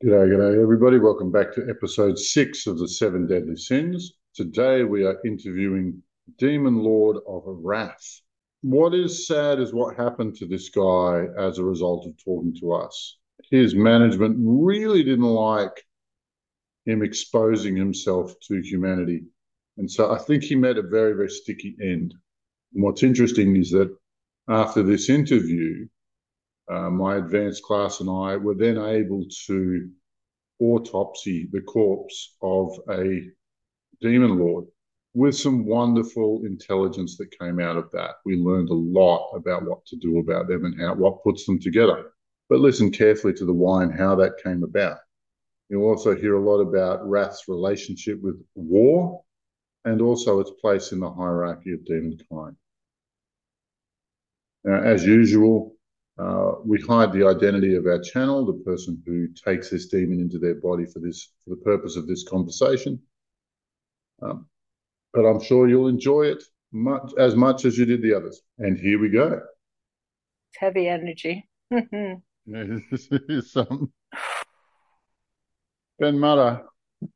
G'day, g'day, everybody. Welcome back to episode six of the Seven Deadly Sins. Today we are interviewing Demon Lord of Wrath. What is sad is what happened to this guy as a result of talking to us. His management really didn't like him exposing himself to humanity. And so I think he met a very, very sticky end. And what's interesting is that after this interview, uh, my advanced class and I were then able to autopsy the corpse of a demon lord with some wonderful intelligence that came out of that. We learned a lot about what to do about them and how what puts them together. But listen carefully to the why and how that came about. You'll also hear a lot about Wrath's relationship with war and also its place in the hierarchy of demonkind. Now, as usual, uh, we hide the identity of our channel, the person who takes this demon into their body for this for the purpose of this conversation. Um, but I'm sure you'll enjoy it much as much as you did the others. And here we go. It's heavy energy. this is some Ben Mutter.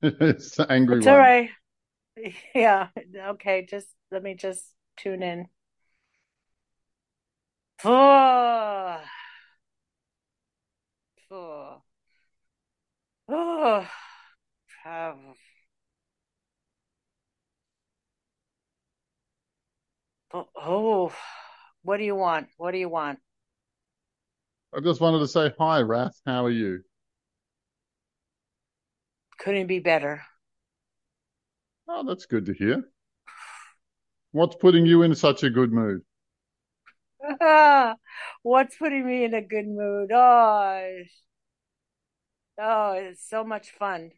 it's angry. It's all right. Yeah. Okay. Just let me just tune in. Oh. Oh. Oh. Oh, oh, what do you want? What do you want? I just wanted to say hi, Wrath. How are you? Couldn't be better. Oh, that's good to hear. What's putting you in such a good mood? What's putting me in a good mood? Oh, oh, it's so much fun.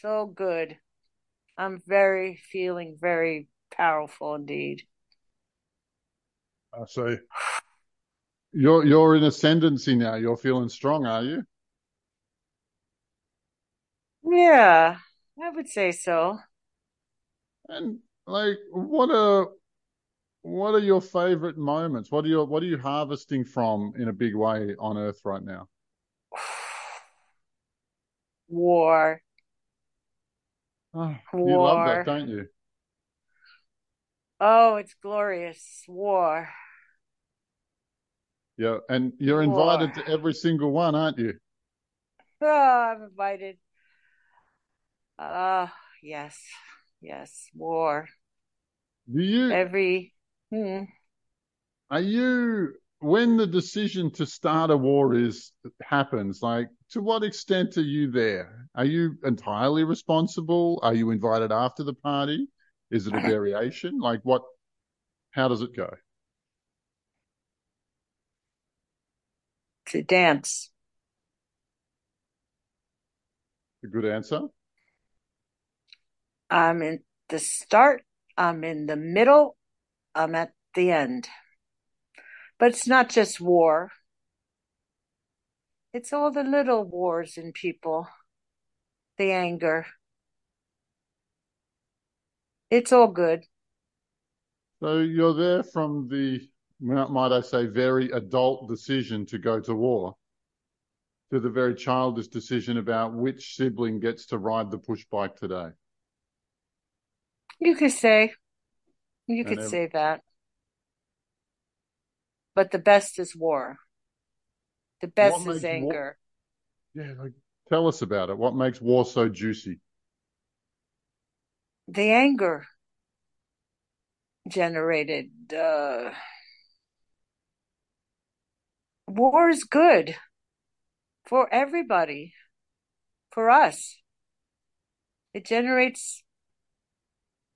So good. I'm very feeling very powerful indeed. I see. You're you're in ascendancy now. You're feeling strong, are you? Yeah, I would say so. And like, what are what are your favorite moments? What are you what are you harvesting from in a big way on Earth right now? War. Oh, War. You love that, don't you? Oh, it's glorious. War. Yeah, and you're War. invited to every single one, aren't you? Oh, I'm invited. Ah, uh, yes, yes, war. Do you every Hmm. Are you when the decision to start a war is happens? Like, to what extent are you there? Are you entirely responsible? Are you invited after the party? Is it a variation? Like, what? How does it go? To dance. A good answer. I'm in the start. I'm in the middle um, at the end. But it's not just war. It's all the little wars in people, the anger. It's all good. So you're there from the, might I say, very adult decision to go to war to the very childish decision about which sibling gets to ride the push bike today. You could say. You could say that. But the best is war. The best is anger. War... Yeah, like tell us about it. What makes war so juicy? The anger generated uh... war is good for everybody, for us. It generates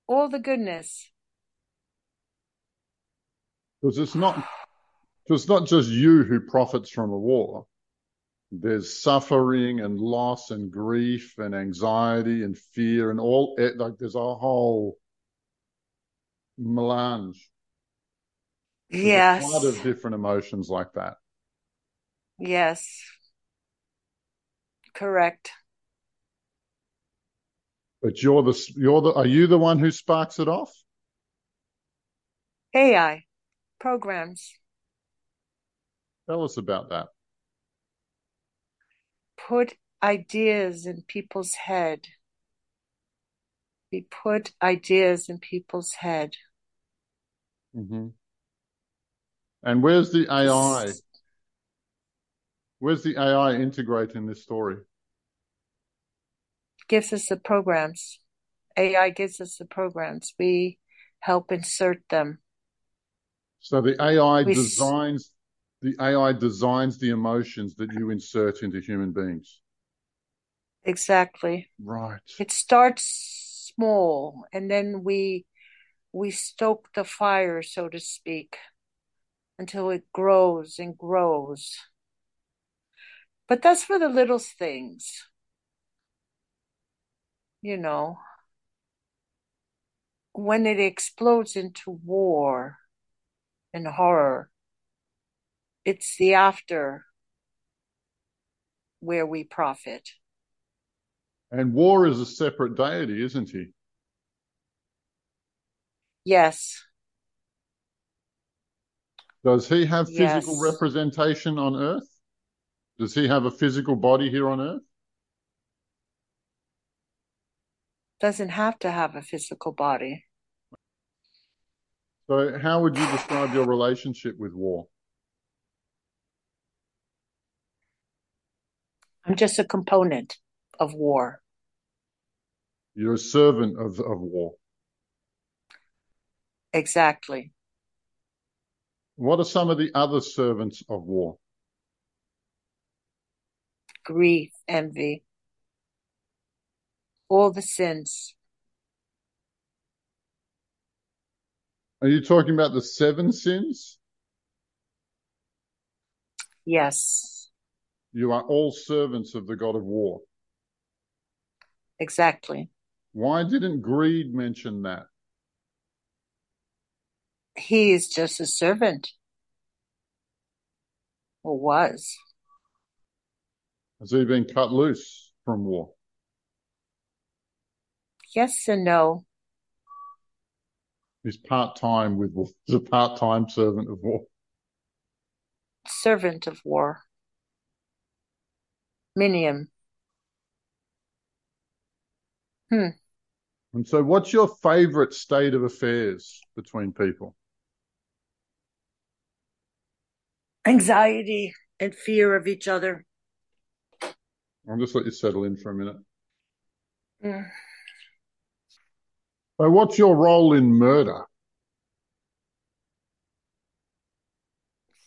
all the goodness. Because it's not, because it's not just you who profits from a war. There's suffering and loss and grief and anxiety and fear and all, it, like there's a whole melange. There's yes. A lot of different emotions like that. Yes. Correct. But you're the, you're the, are you the one who sparks it off? AI programs. Tell us about that. Put ideas in people's head. We put ideas in people's head. hmm And where's the AI? Where's the AI integrate in this story? Gives us the programs. AI gives us the programs. We help insert them. So the AI s- designs the AI designs the emotions that you insert into human beings. Exactly. Right. It starts small and then we we stoke the fire, so to speak, until it grows and grows. But that's for the little things, you know. When it explodes into war and horror, it's the after where we profit. And War is a separate deity, isn't he? Yes, Does he have physical yes. representation on Earth? Does he have a physical body here on Earth? Doesn't have to have a physical body. So how would you describe your relationship with War? I'm just a component of war. You're a servant of, of War. Exactly. What are some of the other servants of War? Grief, envy, all the sins. Are you talking about the seven sins? Yes, You are all servants of the God of War. exactly. Why didn't greed mention that? He is just a servant, or was. Has he been cut loose from war? Yes and no. He's part time with war. He's a part time servant of war. Servant of war. Minium. Hmm. And so, what's your favorite state of affairs between people? Anxiety and fear of each other. I'll just let you settle in for a minute. Mm. So, what's your role in murder?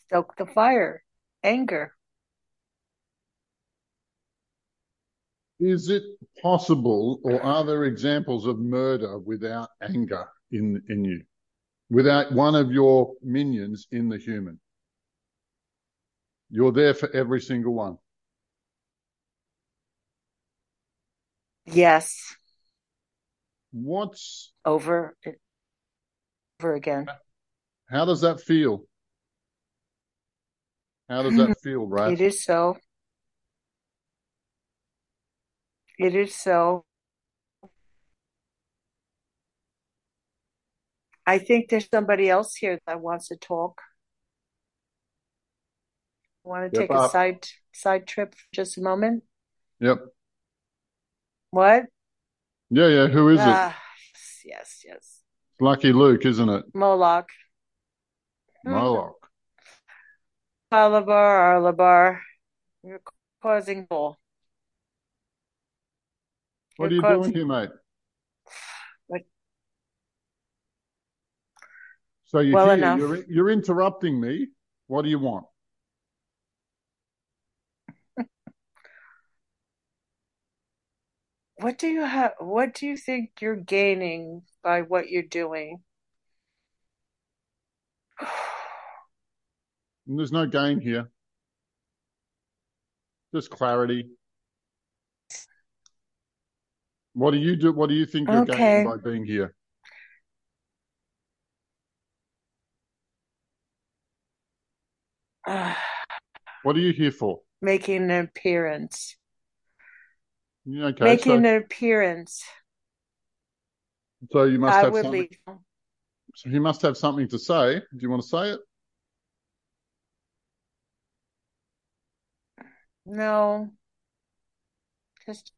Stoke the fire. Anger. Is it possible, or are there examples of murder without anger in, in you? Without one of your minions in the human? You're there for every single one. Yes. What's, Over. Over again. how does that feel? How does that mm-hmm. feel, right? It is so. It is so. I think there's somebody else here that wants to talk. Want to Yep, take a uh, side side trip for just a moment? Yep. What? Yeah, yeah. Who is it? Ah, yes, yes. Lucky Luke, isn't it? Moloch. Moloch. Alabar, Alabar. You're causing bull. What are you doing here, mate? What? So you're Well here, you're, you're interrupting me. What do you want? What do you have? What do you think you're gaining by what you're doing? There's no gain here. Just clarity. What do you do? What do you think you're Okay. gaining by being here? What are you here for? making an appearance. Okay, Making so an appearance. so you must have something. leave. So he must have something to say. Do you want to say it? No, Just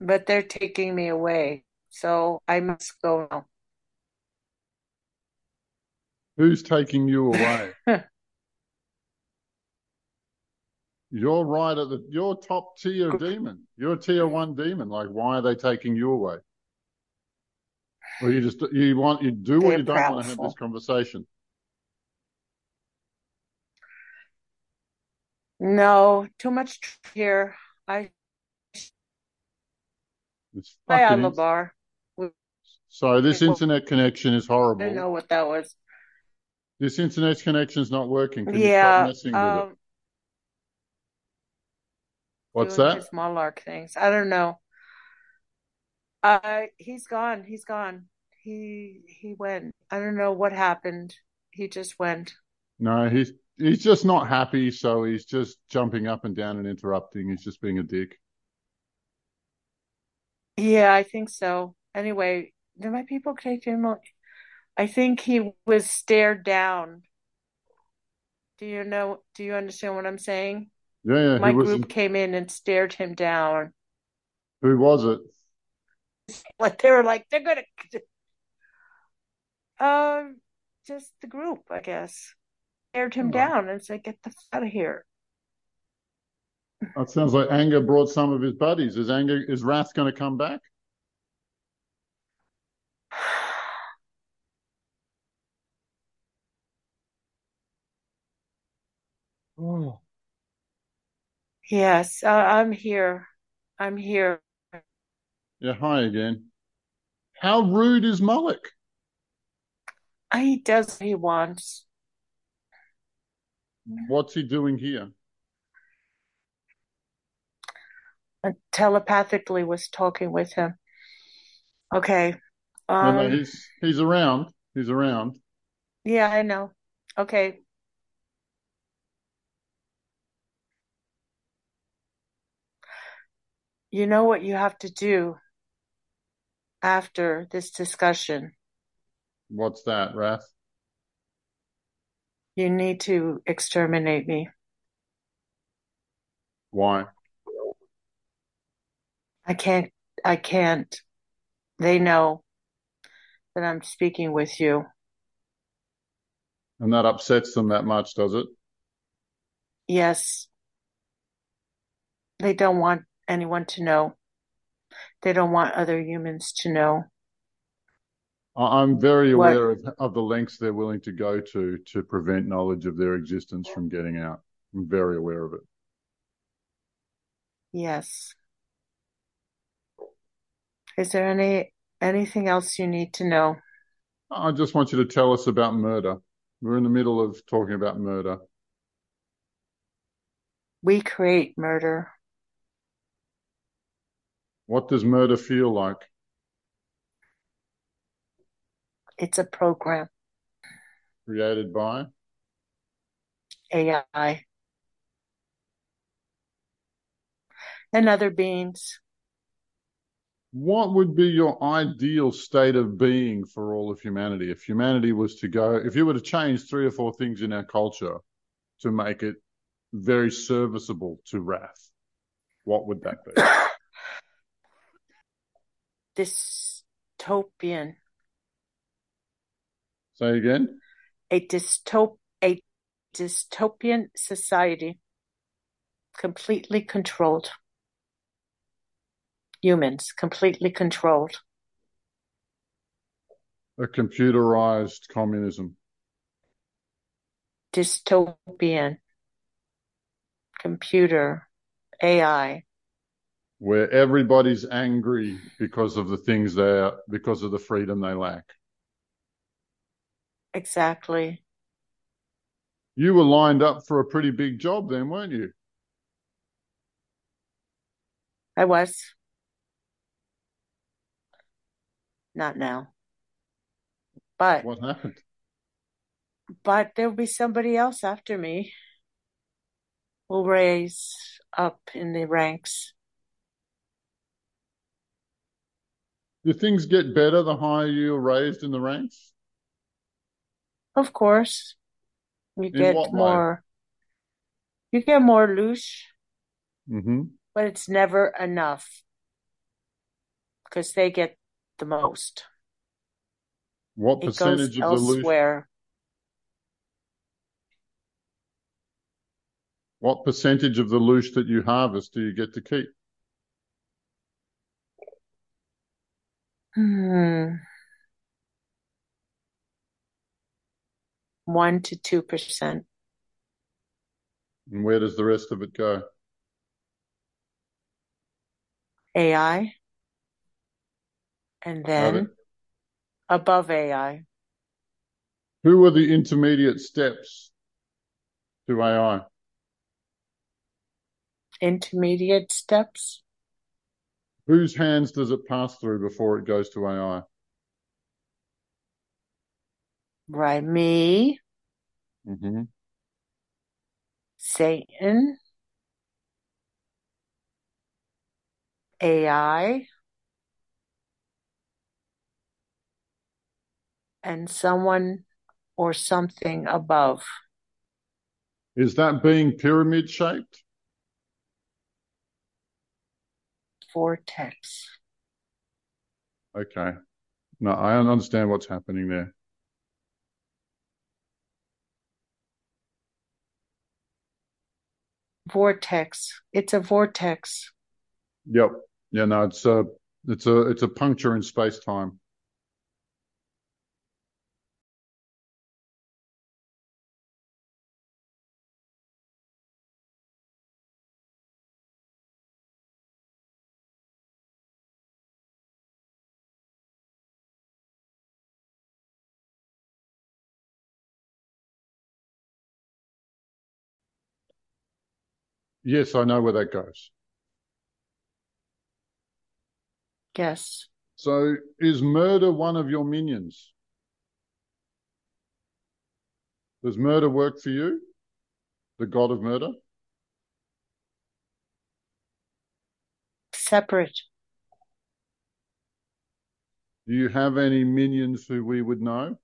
but they're taking me away, so I must go now. Who's taking you away? you're right at the you're top tier demon. You're a tier one demon. Like, why are they taking you away? Or you just you want you do or They're you don't want to have this conversation. No, too much here. I It's hi fucking Alabar. We so this internet connection is horrible. I know what that was. This internet connection is not working. Can Yeah, messing with it? um, What's that? his Monarch things. I don't know. Uh, he's gone. He's gone. He he went. I don't know what happened. He just went. No, he's he's just not happy, so he's just jumping up and down and interrupting. He's just being a dick. Yeah, I think so. Anyway, did my people take him? I think he was stared down. Do you know? Do you understand what I'm saying? Yeah, yeah. My group came in and stared him down. who was it? Like they were like, they're gonna, um, just the group, I guess, stared him Oh, down and said, "Get the out of here." that sounds like anger brought some of his buddies. Is anger is wrath going to come back? Yes, uh, I'm here. I'm here. yeah. Hi again. How rude is Moloch? He does what he wants. What's he doing here? I telepathically was talking with him. Okay. No, no. Um, He's he's around. He's around. yeah, I know. Okay. You know what you have to do after this discussion? What's that, wrath? You need to exterminate me. Why? I can't, I can't. They know that I'm speaking with you. And that upsets them that much, does it? Yes, they don't want anyone to know. They don't want other humans to know. I'm very aware of, of the lengths they're willing to go to to prevent knowledge of their existence from getting out. I'm very aware of it. Yes. Is there any anything else you need to know? I just want you to tell us about murder. We're in the middle of talking about murder. We create murder. What does murder feel like? It's a program, Created by? AI, and other beings. What would be your ideal state of being for all of humanity? If humanity was to go, if you were to change three or four things in our culture to make it very serviceable to wrath, what would that be? Dystopian, Say again? a dystop, a dystopian society, completely controlled. Humans, completely controlled. A computerized communism. Dystopian, computer, AI. Where everybody's angry because of the things they are, because of the freedom they lack. Exactly. You were lined up for a pretty big job then, weren't you? I was. Not now. But What happened? but there'll be somebody else after me will raise up in the ranks. Do things get better the higher you're raised in the ranks? Of course, you In get what way? more You get more loosh, hmm but it's never enough because they get the most. What It percentage of the loosh? elsewhere. What percentage of the loosh that you harvest do you get to keep? Hmm. One to two percent. And where does the rest of it go? AI. And then above AI. who are the intermediate steps to AI? Intermediate steps. Whose hands does it pass through before it goes to AI? Right. Me, hmm Satan, AI, and someone or something above. Is that being pyramid shaped? Vortex. Okay. No, I don't understand what's happening there. Vortex. It's a vortex. Yep. Yeah, no, it's a it's a it's a puncture in space time. Yes, I know where that goes. Yes. So is murder one of your minions? Does murder work for you? The god of murder? Separate. Do you have any minions who we would know?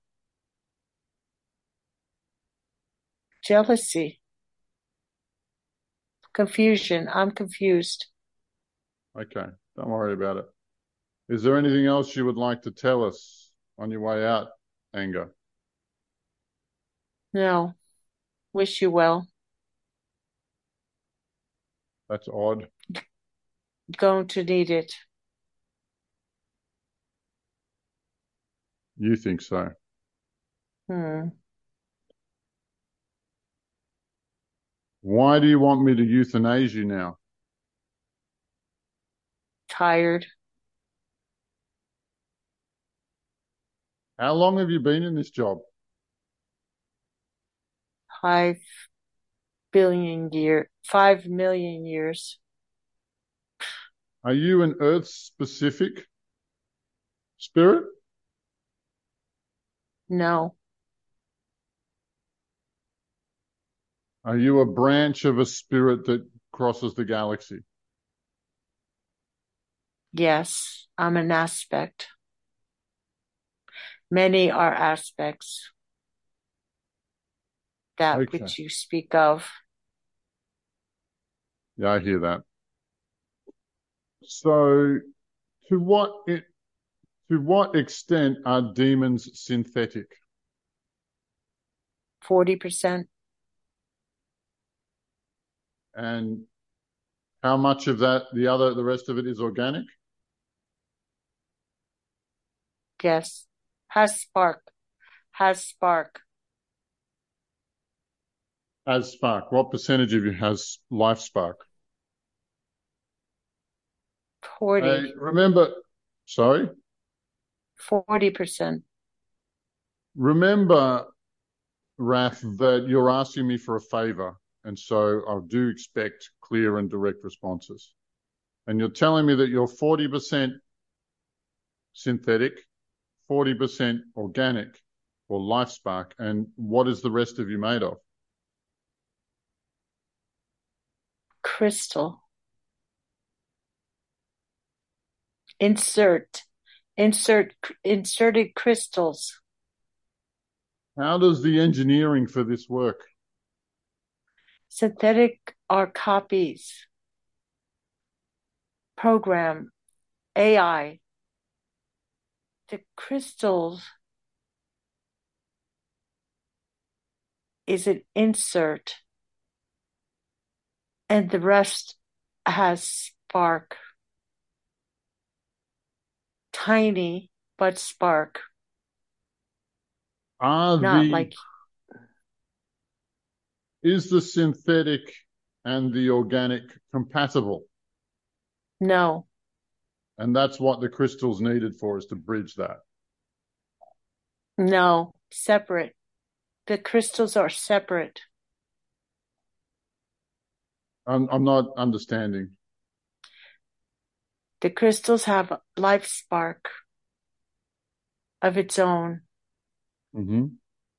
Jealousy. Confusion. I'm confused. Okay, don't worry about it. Is there anything else you would like to tell us on your way out, Anger? No. Wish you well. That's odd. Going to need it. You think so? Hmm. Why do you want me to euthanize you now? Tired. How long have you been in this job? Five billion year. Five million years. Are you an Earth specific spirit? No. Are you a branch of a spirit that crosses the galaxy? Yes. I'm an aspect. Many are aspects. That Okay. which you speak of. Yeah, I hear that. So, to what it, to what extent are demons synthetic? 40%. And how much of that, the other, the rest of it is organic? Yes. Has spark. Has spark. Has spark, what percentage of you has life spark? 40. Hey, remember, sorry, 40%. remember, Raf, that you're asking me for a favor. And so I do expect clear and direct responses. And you're telling me that you're 40% synthetic, 40% organic or life spark. And what is the rest of you made of? Crystal. Insert. Insert. Inserted crystals. How does the engineering for this work? Synthetic are copies. Program, AI. The crystals is an insert, and the rest has spark. Tiny, but spark. Not like, is the synthetic and the organic compatible? no, And that's what the crystal's needed for is to bridge that. no, separate. The crystals are separate. I'm, I'm not understanding. The crystals have a life spark of its own, Mm-hmm.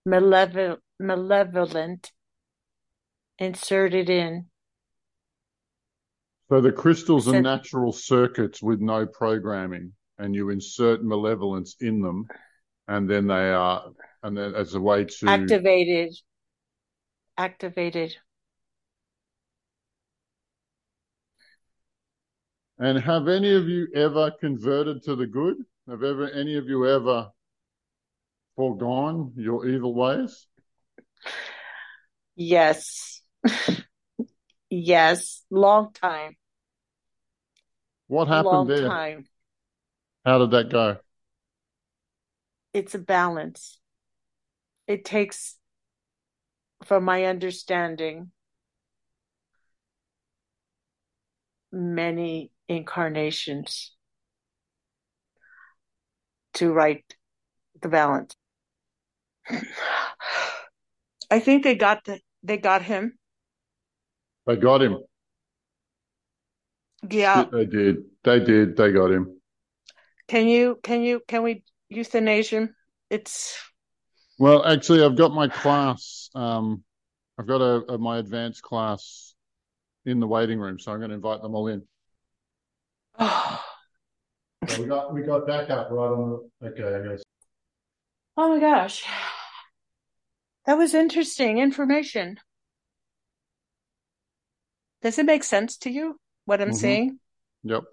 malevolent, malevolent inserted in. So the crystals are natural circuits with no programming, and you insert malevolence in them, and then they are, and then as a way to activated activated And have any of you ever converted to the good? Have ever any of you ever foregone your evil ways? yes yes long time. What happened long there? time. How did that go? it's a balance. It takes from my understanding many incarnations to write the balance. I think they got the they got him They got him. yeah They did. They did. They got him. Can you, can you, can we euthanize him? It's, Well, actually, I've got my class. Um, I've got a, a my advanced class in the waiting room, so I'm going to invite them all in. oh, So we got we got backup right on the. Okay, I guess. Oh my gosh. That was interesting information. Does it make sense to you, what I'm Mhm. saying? Yep.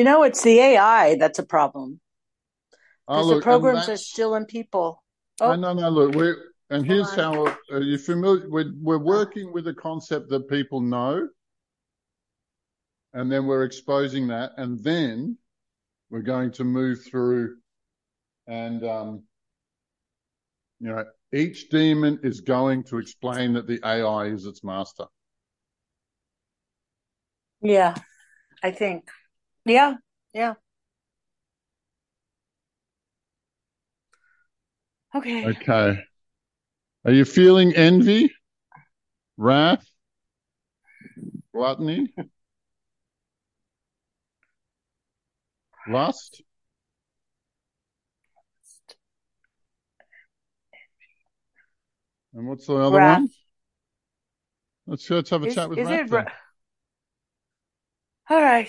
You know, it's the AI that's a problem Oh, because the programs are still in people. Oh, no, no. Look, we're and hold here's on. how are you familiar? We're we're Oh, working with a concept that people know, and then we're exposing that, and then we're going to move through and um, you know, each demon is going to explain that the AI is its master. yeah, I think. Yeah, yeah. Okay. Okay. Are you feeling envy, wrath, gluttony, lust? And what's the other Wrath. one? Let's let's have a Is chat with is wrath it? ra- All right.